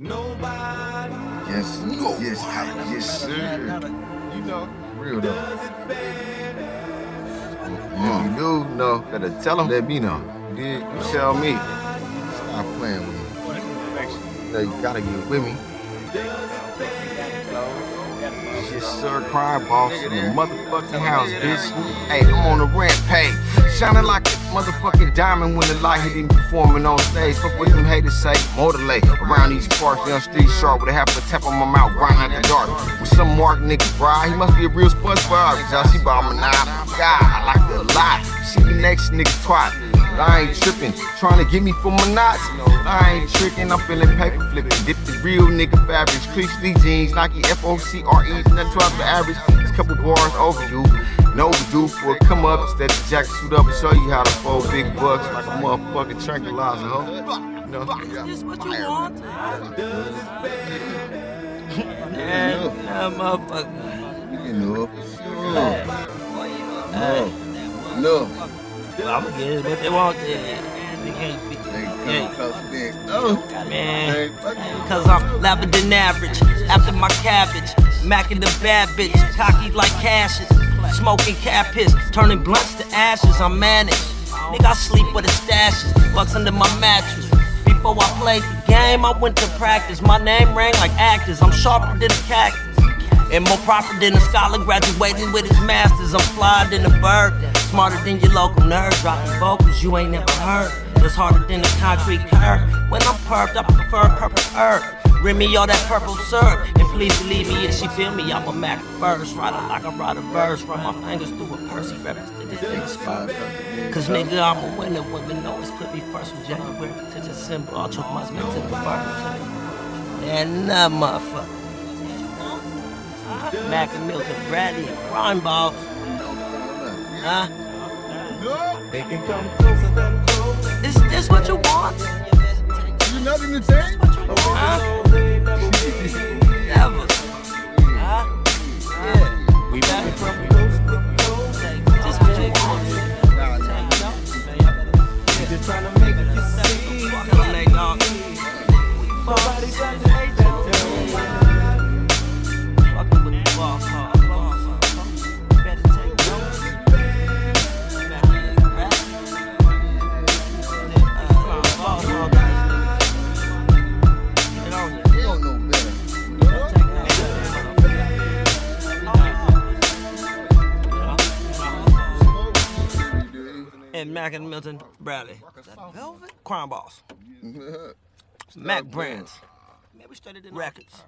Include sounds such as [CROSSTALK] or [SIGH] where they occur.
Nobody. Yes, Nobody. yes, yes, sir. You know. Real though. Yeah, you do know. Better tell him. Let me know. You did. You tell me. Stop playing with me. You know, you gotta get with me. Yes, sir, crime boss in the motherfucking house, bitch. Hey, I'm on a rampage. Shining like a motherfucking diamond when the light hit him performing on stage. Fuck what them haters say. Motorlay around these parts, young street sharp with a half a tap on my mouth, grinding at the dark. With some mark nigga, bro. He must be a real SpongeBob. Y'all see about my nine. God, I like it a lot. See the next nigga twat. I ain't tripping, trying to get me for my knots. I ain't tricking, I'm feeling paper flipping. Dip the real nigga fabrics, creasely jeans, Nike Forces, nothing to the average. A couple bars overdue. No overdue for a come up instead of jack suit up and show you how to fold big bucks like a motherfucking tranquilizer. You know? Is this what you want? Yeah, [LAUGHS] Yeah, motherfucker. You know, for sure. Hey, No. well, I'ma get it what they want then. They can't be. They come close to. Oh. Man, Hey, fuck you. cause I'm louder than average. After my cabbage, macking the bad bitch, cocky like cashes. Smoking cat piss, turning blunts to ashes. I'm managed. Nigga, I sleep with the stashes, bucks under my mattress. Before I played the game, I went to practice. My name rang like actors. I'm sharper than a cactus. And more proper than a scholar graduating with his masters. I'm flyer than a bird, smarter than your local nerd. Dropping vocals you ain't never heard. It's harder than a concrete curb. When I'm perked, I prefer purple herb. Rim me all that purple syrup. And please believe me, if she feel me, I'm a Mac first. Ride it like I ride a verse. Run my fingers through a Percy reference to this spot. Cause nigga, I'm a winner. Women always put me first from January to December. All took my spit to the first. And that motherfucker. Mackin Milton, Bradley, and Ball. Huh? They can come closer than. Is this what And Mackin Milton Bradley. Crime Boss. [LAUGHS] Mac Brands. Maybe started in records.